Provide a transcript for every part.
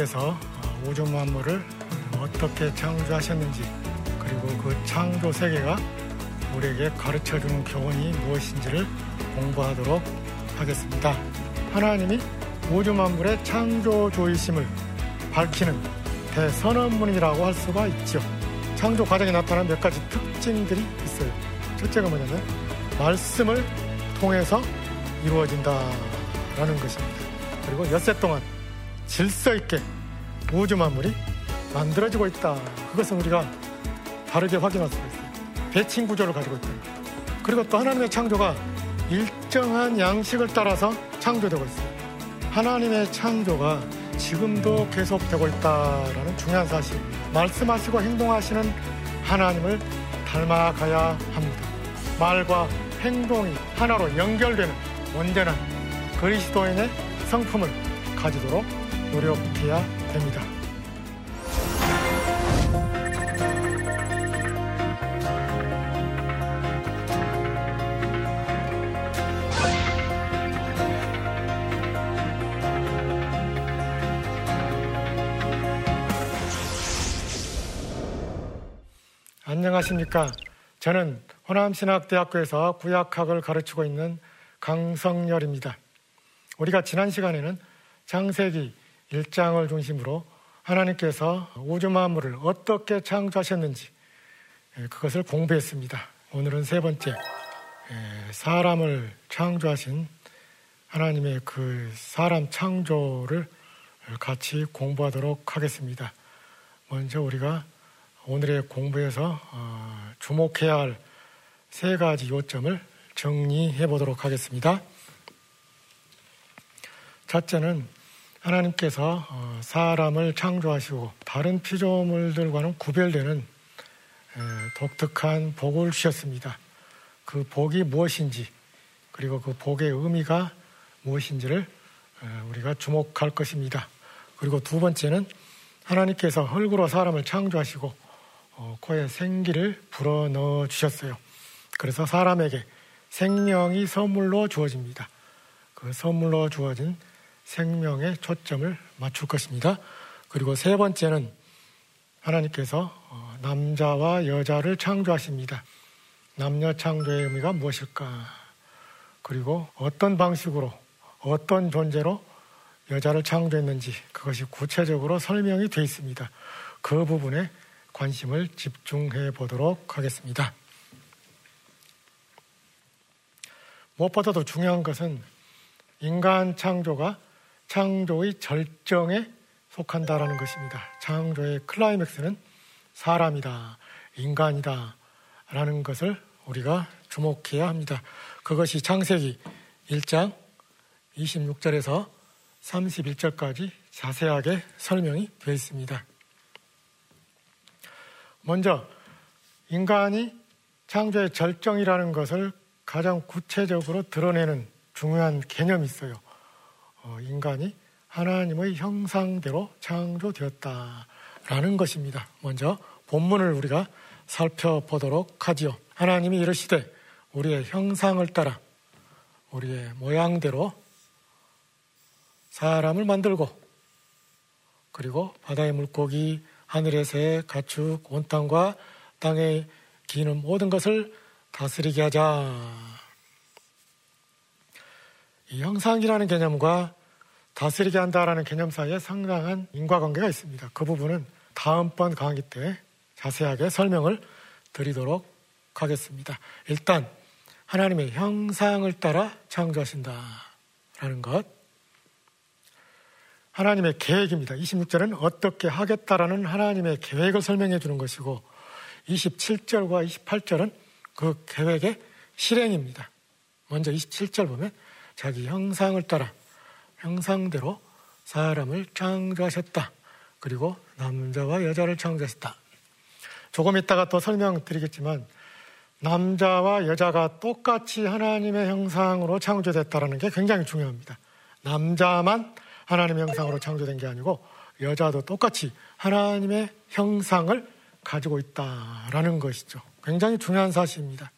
하나님께서 우주 만물을 어떻게 창조하셨는지 그리고 그 창조 세계가 우리에게 가르쳐주는 교훈이 무엇인지를 공부하도록 하겠습니다. 하나님이 우주 만물의 창조주의심을 밝히는 대선언문이라고 할 수가 있죠. 창조 과정에 나타난 몇 가지 특징들이 있어요. 첫째가 뭐냐면 말씀을 통해서 이루어진다라는 것입니다. 그리고 엿새 동안 질서 있게 우주 만물이 만들어지고 있다. 그것은 우리가 다르게 확인할 수가 있어요. 대칭 구조를 가지고 있다. 그리고 또 하나님의 창조가 일정한 양식을 따라서 창조되고 있어요. 하나님의 창조가 지금도 계속되고 있다라는 중요한 사실. 말씀하시고 행동하시는 하나님을 닮아가야 합니다. 말과 행동이 하나로 연결되는 온전한 그리스도인의 성품을 가지도록 노력해야 됩니다. 안녕하십니까. 저는 호남신학대학교에서 구약학을 가르치고 있는 강성열입니다. 우리가 지난 시간에는 창세기 1장을 중심으로 하나님께서 우주 만물을 어떻게 창조하셨는지 예, 그것을 공부했습니다. 오늘은 세 번째 예, 사람을 창조하신 하나님의 그 사람 창조를 같이 공부하도록 하겠습니다. 먼저 우리가 오늘의 공부에서 어, 주목해야 할 세 가지 요점을 정리해 보도록 하겠습니다. 첫째는 하나님께서 어, 사람을 창조하시고 다른 피조물들과는 구별되는 독특한 복을 주셨습니다. 그 복이 무엇인지 그리고 그 복의 의미가 무엇인지를 우리가 주목할 것입니다. 그리고 두 번째는 하나님께서 흙으로 사람을 창조하시고 어, 코에 생기를 불어넣어 주셨어요. 그래서 사람에게 생명이 선물로 주어집니다. 그 선물로 주어진 생명에 초점을 맞출 것입니다. 그리고 세 번째는 하나님께서 어, 남자와 여자를 창조하십니다. 남녀 창조의 의미가 무엇일까? 그리고 어떤 방식으로, 어떤 존재로 여자를 창조했는지 그것이 구체적으로 설명이 되어 있습니다. 그 부분에 관심을 집중해 보도록 하겠습니다. 무엇보다도 중요한 것은 인간 창조가 창조의 절정에 속한다라는 것입니다. 창조의 클라이맥스는 사람이다, 인간이다, 라는 것을 우리가 주목해야 합니다. 그것이 창세기 1장 26절에서 31절까지 자세하게 설명이 되어 있습니다. 먼저 인간이 창조의 절정이라는 것을 가장 구체적으로 드러내는 중요한 개념이 있어요. 어, 인간이 하나님의 형상대로 창조되었다라는 것입니다. 먼저 본문을 우리가 살펴보도록 하지요. 하나님이 이르시되 우리의 형상을 따라 우리의 모양대로 사람을 만들고 그리고 바다의 물고기, 하늘의 새, 가축, 온 땅과 땅에 기는 모든 것을 다스리게 하자. 이 형상이라는 개념과 다스리게 한다라는 개념 사이에 상당한 인과관계가 있습니다. 그 부분은 다음번 강의 때 자세하게 설명을 드리도록 하겠습니다. 일단 하나님의 형상을 따라 창조하신다라는 것. 하나님의 계획입니다. 26절은 어떻게 하겠다라는 하나님의 계획을 설명해 주는 것이고 27절과 28절은 그 계획의 실행입니다. 먼저 27절 보면 자기 형상을 따라 형상대로 사람을 창조하셨다. 그리고 남자와 여자를 창조하셨다. 조금 있다가 또 설명드리겠지만 남자와 여자가 똑같이 하나님의 형상으로 창조됐다는 게 굉장히 중요합니다. 남자만 하나님의 형상으로 창조된 게 아니고 여자도 똑같이 하나님의 형상을 가지고 있다라는 것이죠. 굉장히 중요한 사실입니다.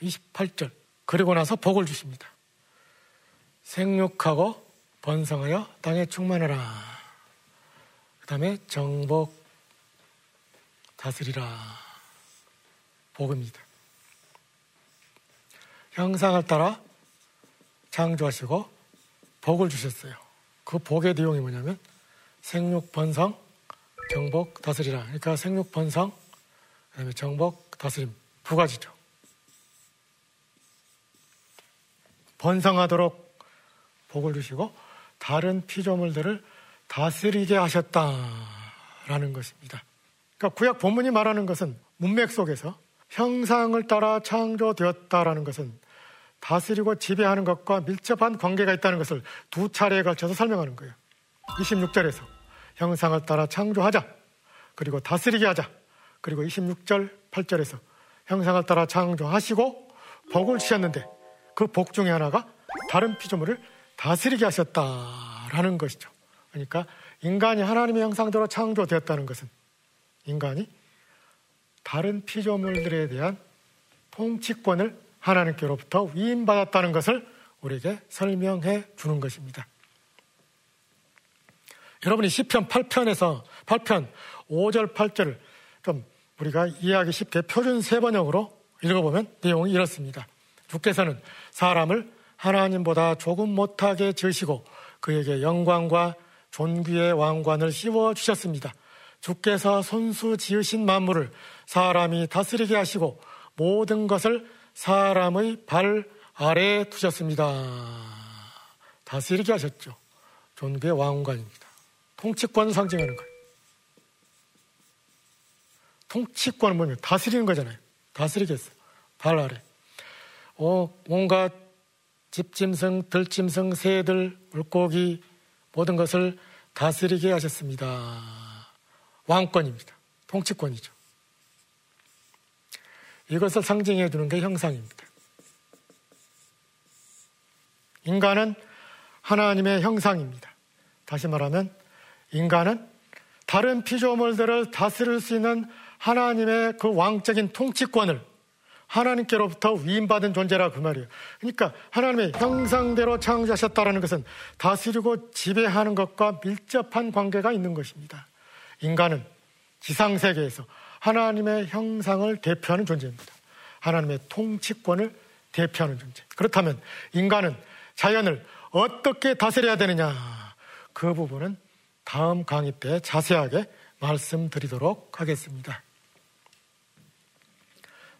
28절. 그리고 나서 복을 주십니다. 생육하고 번성하여 땅에 충만하라. 그 다음에 정복 다스리라. 복입니다. 형상을 따라 창조하시고 복을 주셨어요. 그 복의 내용이 뭐냐면 생육 번성, 정복 다스리라. 그러니까 생육 번성, 그다음에 정복 다스림 두 가지죠. 번성하도록 복을 주시고 다른 피조물들을 다스리게 하셨다라는 것입니다. 그러니까 구약 본문이 말하는 것은 문맥 속에서 형상을 따라 창조되었다라는 것은 다스리고 지배하는 것과 밀접한 관계가 있다는 것을 두 차례에 걸쳐서 설명하는 거예요. 26절에서 형상을 따라 창조하자. 그리고 다스리게 하자. 그리고 26절 8절에서 형상을 따라 창조하시고 복을 주셨는데 그 복 중에 하나가 다른 피조물을 다스리게 하셨다라는 것이죠. 그러니까 인간이 하나님의 형상대로 창조되었다는 것은 인간이 다른 피조물들에 대한 통치권을 하나님께로부터 위임받았다는 것을 우리에게 설명해 주는 것입니다. 여러분이 시편 8편에서 8편 5절 8절을 좀 우리가 이해하기 쉽게 표준 세 번역으로 읽어보면 내용이 이렇습니다. 주께서는 사람을 하나님보다 조금 못하게 지으시고 그에게 영광과 존귀의 왕관을 씌워 주셨습니다. 주께서 손수 지으신 만물을 사람이 다스리게 하시고 모든 것을 사람의 발 아래에 두셨습니다. 다스리게 하셨죠. 존귀의 왕관입니다. 통치권을 상징하는 거예요. 통치권은 뭐냐면 다스리는 거잖아요. 다스리겠어요. 발 아래. 어, 온갖 집짐승, 들짐승, 새들, 물고기 모든 것을 다스리게 하셨습니다. 왕권입니다. 통치권이죠. 이것을 상징해 주는 게 형상입니다. 인간은 하나님의 형상입니다. 다시 말하면 인간은 다른 피조물들을 다스릴 수 있는 하나님의 그 왕적인 통치권을 하나님께로부터 위임받은 존재라 그 말이에요. 그러니까 하나님의 형상대로 창조하셨다는 것은 다스리고 지배하는 것과 밀접한 관계가 있는 것입니다. 인간은 지상 세계에서 하나님의 형상을 대표하는 존재입니다. 하나님의 통치권을 대표하는 존재. 그렇다면 인간은 자연을 어떻게 다스려야 되느냐? 그 부분은 다음 강의 때 자세하게 말씀드리도록 하겠습니다.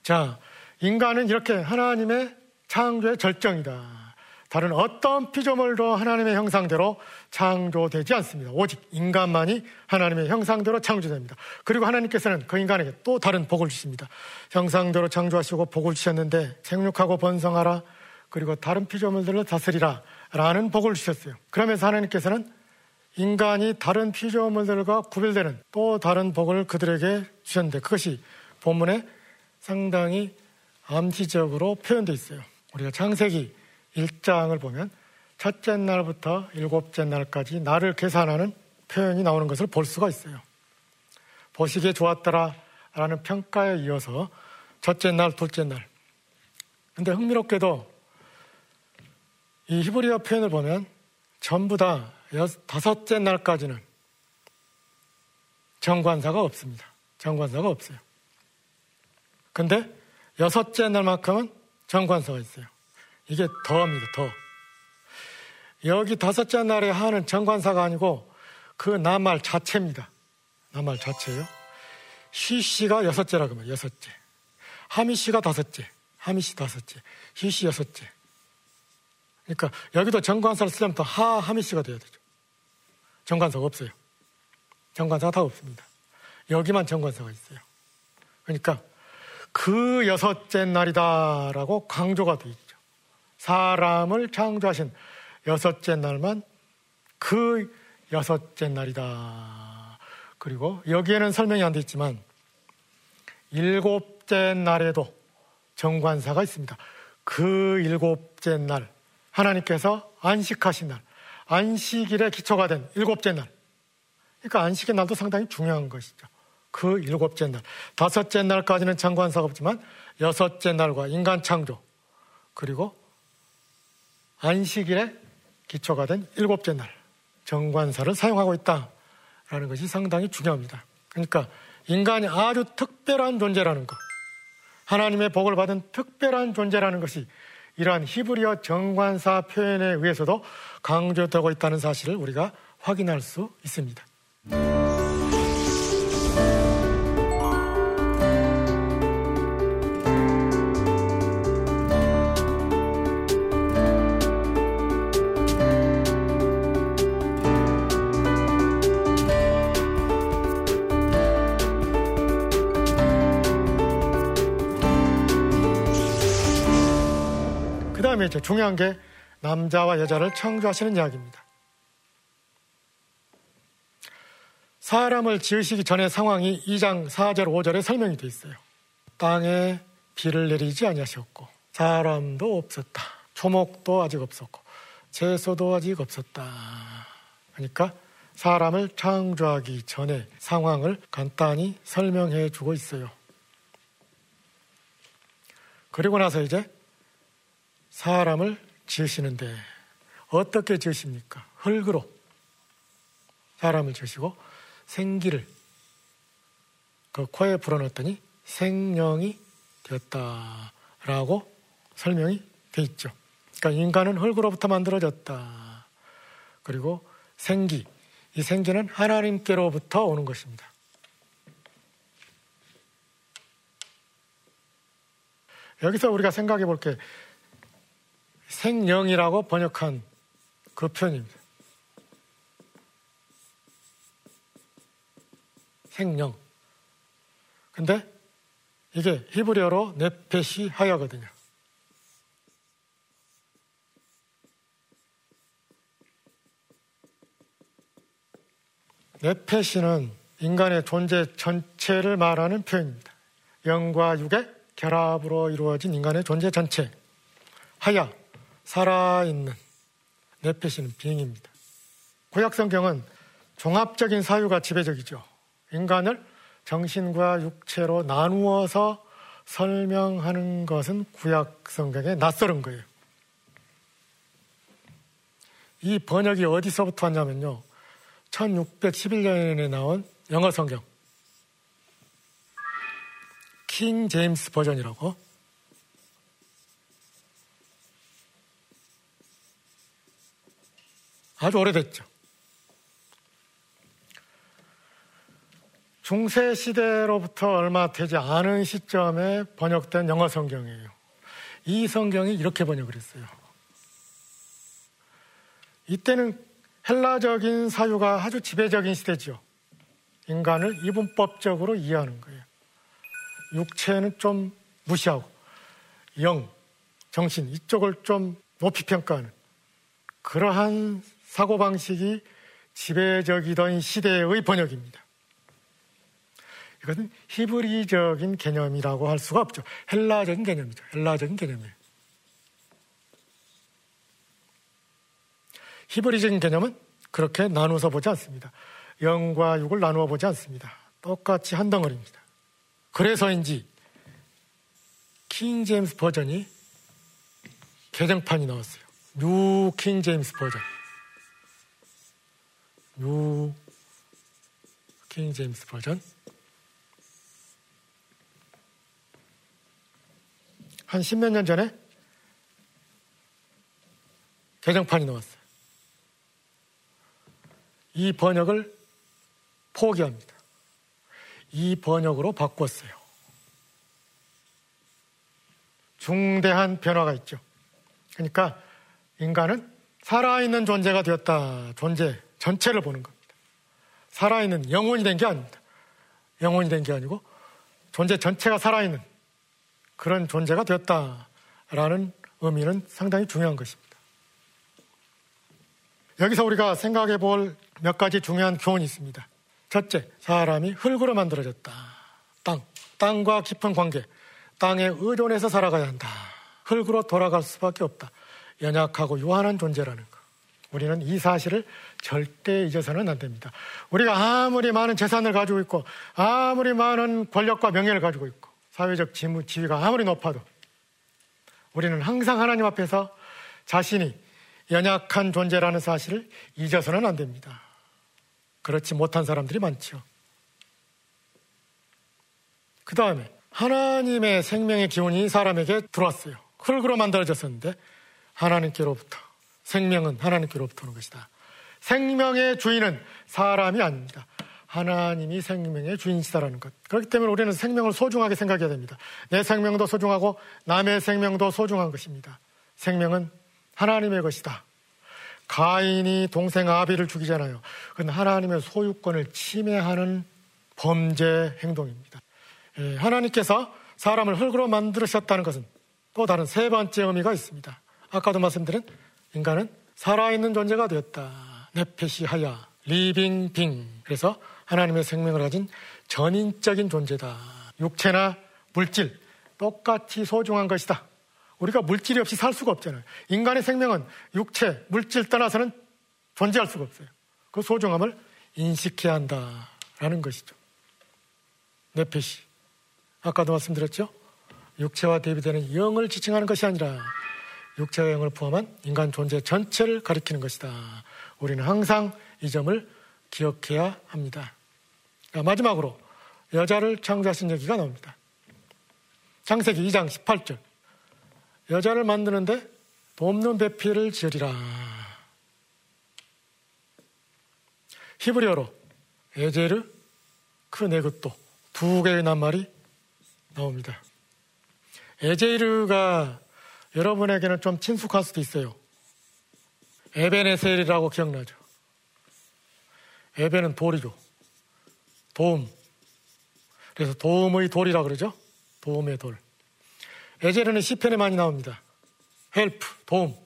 자, 인간은 이렇게 하나님의 창조의 절정이다. 다른 어떤 피조물도 하나님의 형상대로 창조되지 않습니다. 오직 인간만이 하나님의 형상대로 창조됩니다. 그리고 하나님께서는 그 인간에게 또 다른 복을 주십니다. 형상대로 창조하시고 복을 주셨는데 생육하고 번성하라 그리고 다른 피조물들을 다스리라 라는 복을 주셨어요. 그러면서 하나님께서는 인간이 다른 피조물들과 구별되는 또 다른 복을 그들에게 주셨는데 그것이 본문에 상당히 암시적으로 표현되어 있어요. 우리가 창세기 1장을 보면 첫째 날부터 일곱째 날까지 날을 계산하는 표현이 나오는 것을 볼 수가 있어요. 보시기에 좋았더라 라는 평가에 이어서 첫째 날, 둘째 날. 근데 흥미롭게도 이 히브리어 표현을 보면 전부 다 다섯째 날까지는 정관사가 없습니다. 정관사가 없어요. 근데 여섯째 날만큼은 정관사가 있어요. 이게 더합니다, 더. 여기 다섯째 날에 하는 정관사가 아니고 그 나말 자체입니다. 나말 자체요. 쉬씨가 여섯째라 그러면 여섯째. 하미 씨가 다섯째. 하미 씨 다섯째. 쉬씨 여섯째. 그러니까 여기도 정관사를 쓰려면 또 하, 하미 씨가 돼야 되죠. 정관사가 없어요. 정관사가 다 없습니다. 여기만 정관사가 있어요. 그러니까 그 여섯째 날이다라고 강조가 되어 있죠. 사람을 창조하신 여섯째 날만 그 여섯째 날이다. 그리고 여기에는 설명이 안 돼 있지만 일곱째 날에도 정관사가 있습니다. 그 일곱째 날 하나님께서 안식하신 날 안식일의 기초가 된 일곱째 날 그러니까 안식의 날도 상당히 중요한 것이죠. 그 일곱째 날 다섯째 날까지는 정관사가 없지만 여섯째 날과 인간 창조 그리고 안식일에 기초가 된 일곱째 날 정관사를 사용하고 있다라는 것이 상당히 중요합니다. 그러니까 인간이 아주 특별한 존재라는 것, 하나님의 복을 받은 특별한 존재라는 것이 이러한 히브리어 정관사 표현에 의해서도 강조되고 있다는 사실을 우리가 확인할 수 있습니다. 다음에 이제 중요한 게 남자와 여자를 창조하시는 이야기입니다. 사람을 지으시기 전의 상황이 2장 4절 5절에 설명이 되어 있어요. 땅에 비를 내리지 아니하셨고 사람도 없었다. 초목도 아직 없었고 채소도 아직 없었다. 그러니까 사람을 창조하기 전에 상황을 간단히 설명해 주고 있어요. 그리고 나서 이제 사람을 지으시는데 어떻게 지으십니까? 흙으로 사람을 지으시고 생기를 그 코에 불어넣었더니 생명이 되었다라고 설명이 돼 있죠. 그러니까 인간은 흙으로부터 만들어졌다. 그리고 생기, 이 생기는 하나님께로부터 오는 것입니다. 여기서 우리가 생각해 볼 게 생령이라고 번역한 그 표현입니다. 생령. 근데 이게 히브리어로 네페시 하야거든요. 네페시는 인간의 존재 전체를 말하는 표현입니다. 영과 육의 결합으로 이루어진 인간의 존재 전체. 하야, 살아있는 내패시는 비행입니다. 구약성경은 종합적인 사유가 지배적이죠. 인간을 정신과 육체로 나누어서 설명하는 것은 구약성경에 낯설은 거예요. 이 번역이 어디서부터 왔냐면요. 1611년에 나온 영어 성경. 킹 제임스 버전이라고 아주 오래됐죠. 중세 시대로부터 얼마 되지 않은 시점에 번역된 영어 성경이에요. 이 성경이 이렇게 번역을 했어요. 이때는 헬라적인 사유가 아주 지배적인 시대죠. 인간을 이분법적으로 이해하는 거예요. 육체는 좀 무시하고 영, 정신 이쪽을 좀 높이 평가하는 그러한 사고방식이 지배적이던 시대의 번역입니다. 이것은 히브리적인 개념이라고 할 수가 없죠. 헬라적인 개념이죠. 헬라적인 개념이에요. 히브리적인 개념은 그렇게 나누어서 보지 않습니다. 영과 육을 나누어 보지 않습니다. 똑같이 한 덩어리입니다. 그래서인지 King James Version이 개정판이 나왔어요. New King James Version. New King James Version 한 십몇 년 전에 개정판이 나왔어요. 이 번역을 포기합니다. 이 번역으로 바꿨어요. 중대한 변화가 있죠. 그러니까 인간은 살아있는 존재가 되었다. 존재, 전체를 보는 겁니다. 살아있는 영혼이 된 게 아닙니다. 영혼이 된 게 아니고 존재 전체가 살아있는 그런 존재가 되었다라는 의미는 상당히 중요한 것입니다. 여기서 우리가 생각해 볼 몇 가지 중요한 교훈이 있습니다. 첫째, 사람이 흙으로 만들어졌다. 땅, 땅과 깊은 관계, 땅에 의존해서 살아가야 한다. 흙으로 돌아갈 수밖에 없다. 연약하고 유한한 존재라는 것. 우리는 이 사실을 절대 잊어서는 안 됩니다. 우리가 아무리 많은 재산을 가지고 있고, 아무리 많은 권력과 명예를 가지고 있고, 사회적 지위가 아무리 높아도, 우리는 항상 하나님 앞에서 자신이 연약한 존재라는 사실을 잊어서는 안 됩니다. 그렇지 못한 사람들이 많죠. 그 다음에 하나님의 생명의 기운이 사람에게 들어왔어요. 흙으로 만들어졌었는데 하나님께로부터 생명은 하나님께로부터 오는 것이다. 생명의 주인은 사람이 아닙니다. 하나님이 생명의 주인이시다라는 것. 그렇기 때문에 우리는 생명을 소중하게 생각해야 됩니다. 내 생명도 소중하고 남의 생명도 소중한 것입니다. 생명은 하나님의 것이다. 가인이 동생 아비를 죽이잖아요. 그건 하나님의 소유권을 침해하는 범죄 행동입니다. 예, 하나님께서 사람을 흙으로 만들으셨다는 것은 또 다른 세 번째 의미가 있습니다. 아까도 말씀드린 인간은 살아있는 존재가 되었다. נפש חיה, living being. 그래서 하나님의 생명을 가진 전인적인 존재다. 육체나 물질, 똑같이 소중한 것이다. 우리가 물질이 없이 살 수가 없잖아요. 인간의 생명은 육체, 물질 떠나서는 존재할 수가 없어요. 그 소중함을 인식해야 한다라는 것이죠. נפש. 아까도 말씀드렸죠? 육체와 대비되는 영을 지칭하는 것이 아니라 육체와 영을 포함한 인간 존재 전체를 가리키는 것이다. 우리는 항상 이 점을 기억해야 합니다. 마지막으로 여자를 창조하신 얘기가 나옵니다. 창세기 2장 18절. 여자를 만드는데 돕는 배필을 지으리라. 히브리어로 עזר, כנגדו 두 개의 낱말이 나옵니다. עזר가 여러분에게는 좀 친숙할 수도 있어요. 에벤에셀이라고 기억나죠? אבן은 돌이죠. 도움. 그래서 도움의 돌이라 그러죠? 도움의 돌. עזר는 시편에 많이 나옵니다. help, 도움.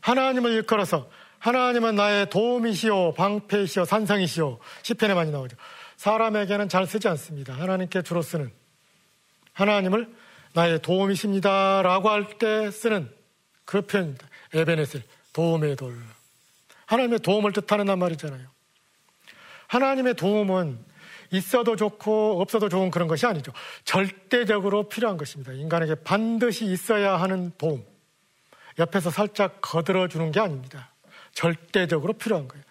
하나님을 일컬어서 하나님은 나의 도움이시오, 방패이시오, 산성이시오. 시편에 많이 나오죠. 사람에게는 잘 쓰지 않습니다. 하나님께 주로 쓰는 하나님을 나의 도움이십니다. 라고 할 때 쓰는 그 표현입니다. 에베네셀, 도움의 돌. 하나님의 도움을 뜻하는 말이잖아요. 하나님의 도움은 있어도 좋고 없어도 좋은 그런 것이 아니죠. 절대적으로 필요한 것입니다. 인간에게 반드시 있어야 하는 도움. 옆에서 살짝 거들어 주는 게 아닙니다. 절대적으로 필요한 거예요.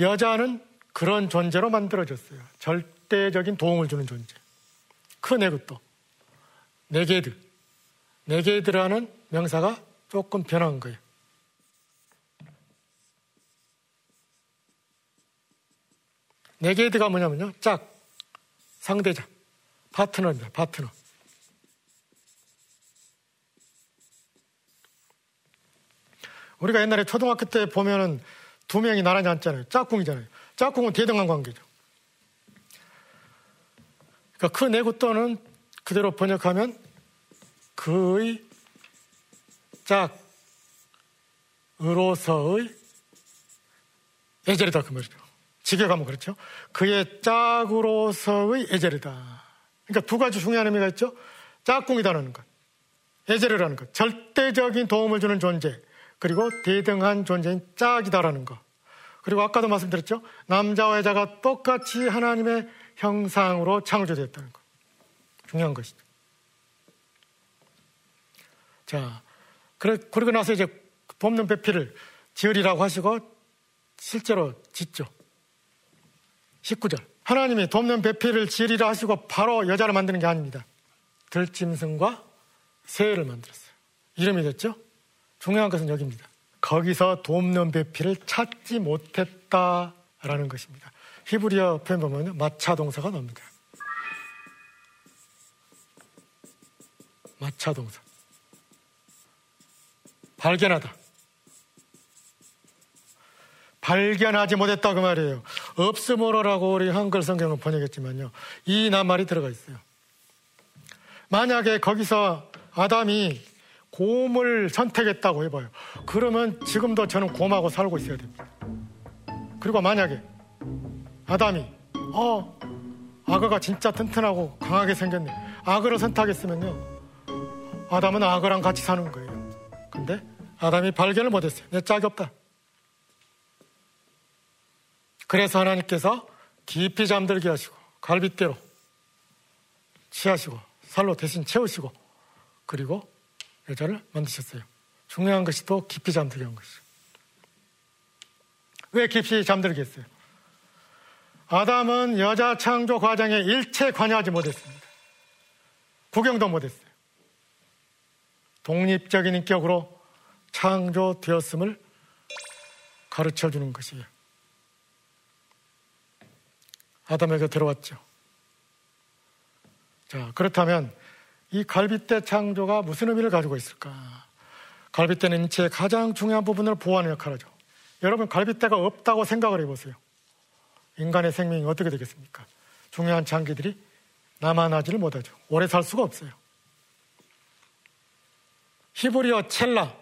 여자는 그런 존재로 만들어졌어요. 절대적인 도움을 주는 존재. 큰 애것도. 네게드. 네게드라는 명사가 조금 변한 거예요. 네게이드가 뭐냐면요. 짝, 상대자, 파트너입니다. 파트너. 우리가 옛날에 초등학교 때 보면은 두 명이 나란히 앉잖아요. 짝꿍이잖아요. 짝꿍은 대등한 관계죠. 그러니까 그 내구도는 그대로 번역하면 그의 짝으로서의 예절이다 그 말이죠. 지게 가면 그렇죠. 그의 짝으로서의 에제르다. 그러니까 두 가지 중요한 의미가 있죠. 짝꿍이다라는 것. 에제르라는 것. 절대적인 도움을 주는 존재. 그리고 대등한 존재인 짝이다라는 것. 그리고 아까도 말씀드렸죠. 남자와 여자가 똑같이 하나님의 형상으로 창조되었다는 것. 중요한 것이죠. 자, 그리고 나서 이제 돕는 배필을 지으리라고 하시고 실제로 짓죠. 19절. 하나님이 돕는 배필을 지으리라 하시고 바로 여자를 만드는 게 아닙니다. 들짐승과 새를 만들었어요. 이름이 됐죠? 중요한 것은 여기입니다. 거기서 돕는 배필을 찾지 못했다라는 것입니다. 히브리어 표현 보면 마차 동사가 나옵니다. 마차 동사. 발견하다. 발견하지 못했다 그 말이에요. 없으므로라고 우리 한글 성경은 번역했지만요. 이 낱말이 들어가 있어요. 만약에 거기서 아담이 곰을 선택했다고 해봐요. 그러면 지금도 저는 곰하고 살고 있어야 됩니다. 그리고 만약에 아담이 어 악어가 진짜 튼튼하고 강하게 생겼네. 악어를 선택했으면요. 아담은 악어랑 같이 사는 거예요. 근데 아담이 발견을 못했어요. 내 짝이 없다. 그래서 하나님께서 깊이 잠들게 하시고 갈빗대로 취하시고 살로 대신 채우시고 그리고 여자를 만드셨어요. 중요한 것이 또 깊이 잠들게 한 것이죠. 왜 깊이 잠들겠어요? 아담은 여자 창조 과정에 일체 관여하지 못했습니다. 구경도 못했어요. 독립적인 인격으로 창조되었음을 가르쳐 주는 것이에요. 아담에게 들어왔죠. 자, 그렇다면 이 갈빗대 창조가 무슨 의미를 가지고 있을까? 갈빗대는 인체의 가장 중요한 부분을 보호하는 역할을 하죠. 여러분, 갈빗대가 없다고 생각을 해보세요. 인간의 생명이 어떻게 되겠습니까? 중요한 장기들이 남아나지를 못하죠. 오래 살 수가 없어요. 히브리어 첼라,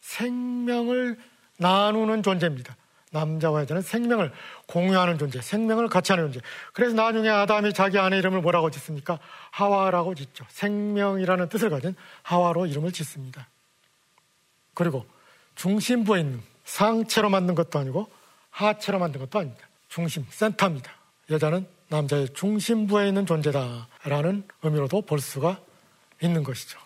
생명을 나누는 존재입니다. 남자와 여자는 생명을 공유하는 존재, 생명을 같이 하는 존재. 그래서 나중에 아담이 자기 아내 이름을 뭐라고 짓습니까? 하와라고 짓죠. 생명이라는 뜻을 가진 하와로 이름을 짓습니다. 그리고 중심부에 있는 상체로 만든 것도 아니고 하체로 만든 것도 아닙니다. 중심, 센터입니다. 여자는 남자의 중심부에 있는 존재다라는 의미로도 볼 수가 있는 것이죠.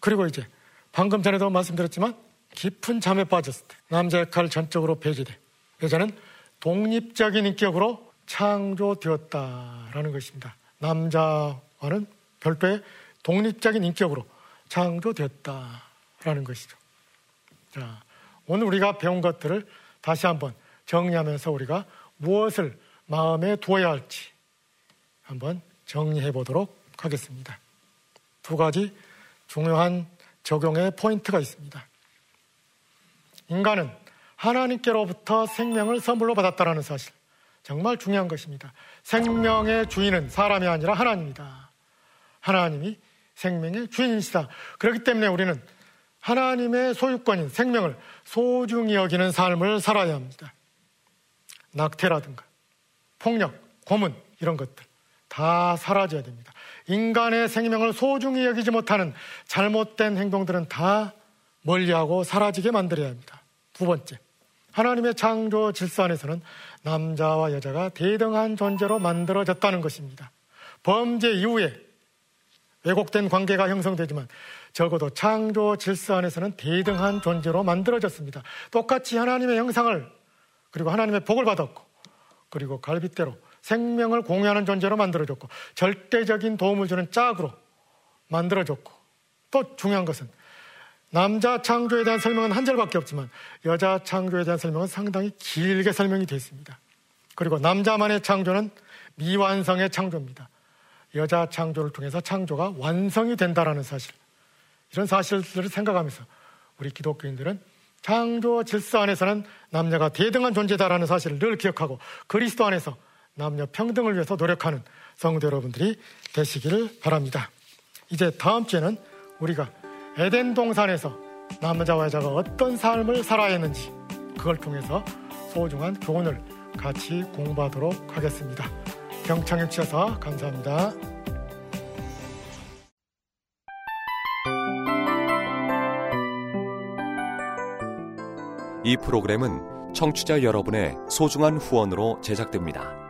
그리고 이제 방금 전에도 말씀드렸지만 깊은 잠에 빠졌을 때 남자 역할을 전적으로 배제돼 여자는 독립적인 인격으로 창조되었다라는 것입니다. 남자와는 별도의 독립적인 인격으로 창조되었다라는 것이죠. 자, 오늘 우리가 배운 것들을 다시 한번 정리하면서 우리가 무엇을 마음에 두어야 할지 한번 정리해 보도록 하겠습니다. 두 가지 중요한 적용의 포인트가 있습니다. 인간은 하나님께로부터 생명을 선물로 받았다라는 사실. 정말 중요한 것입니다. 생명의 주인은 사람이 아니라 하나님이다. 하나님이 생명의 주인이시다. 그렇기 때문에 우리는 하나님의 소유권인 생명을 소중히 여기는 삶을 살아야 합니다. 낙태라든가 폭력, 고문 이런 것들 다 사라져야 됩니다. 인간의 생명을 소중히 여기지 못하는 잘못된 행동들은 다 멀리하고 사라지게 만들어야 합니다. 두 번째, 하나님의 창조 질서 안에서는 남자와 여자가 대등한 존재로 만들어졌다는 것입니다. 범죄 이후에 왜곡된 관계가 형성되지만 적어도 창조 질서 안에서는 대등한 존재로 만들어졌습니다. 똑같이 하나님의 형상을 그리고 하나님의 복을 받았고 그리고 갈빗대로 생명을 공유하는 존재로 만들어졌고 절대적인 도움을 주는 짝으로 만들어졌고 또 중요한 것은 남자 창조에 대한 설명은 한 절밖에 없지만 여자 창조에 대한 설명은 상당히 길게 설명이 되어 있습니다. 그리고 남자만의 창조는 미완성의 창조입니다. 여자 창조를 통해서 창조가 완성이 된다라는 사실. 이런 사실들을 생각하면서 우리 기독교인들은 창조 질서 안에서는 남녀가 대등한 존재다라는 사실을 늘 기억하고 그리스도 안에서 남녀 평등을 위해서 노력하는 성도 여러분들이 되시기를 바랍니다. 이제 다음 주에는 우리가 에덴 동산에서 남자와 여자가 어떤 삶을 살아야 했는지 그걸 통해서 소중한 교훈을 같이 공부하도록 하겠습니다. 경청해 주셔서 감사합니다. 이 프로그램은 청취자 여러분의 소중한 후원으로 제작됩니다.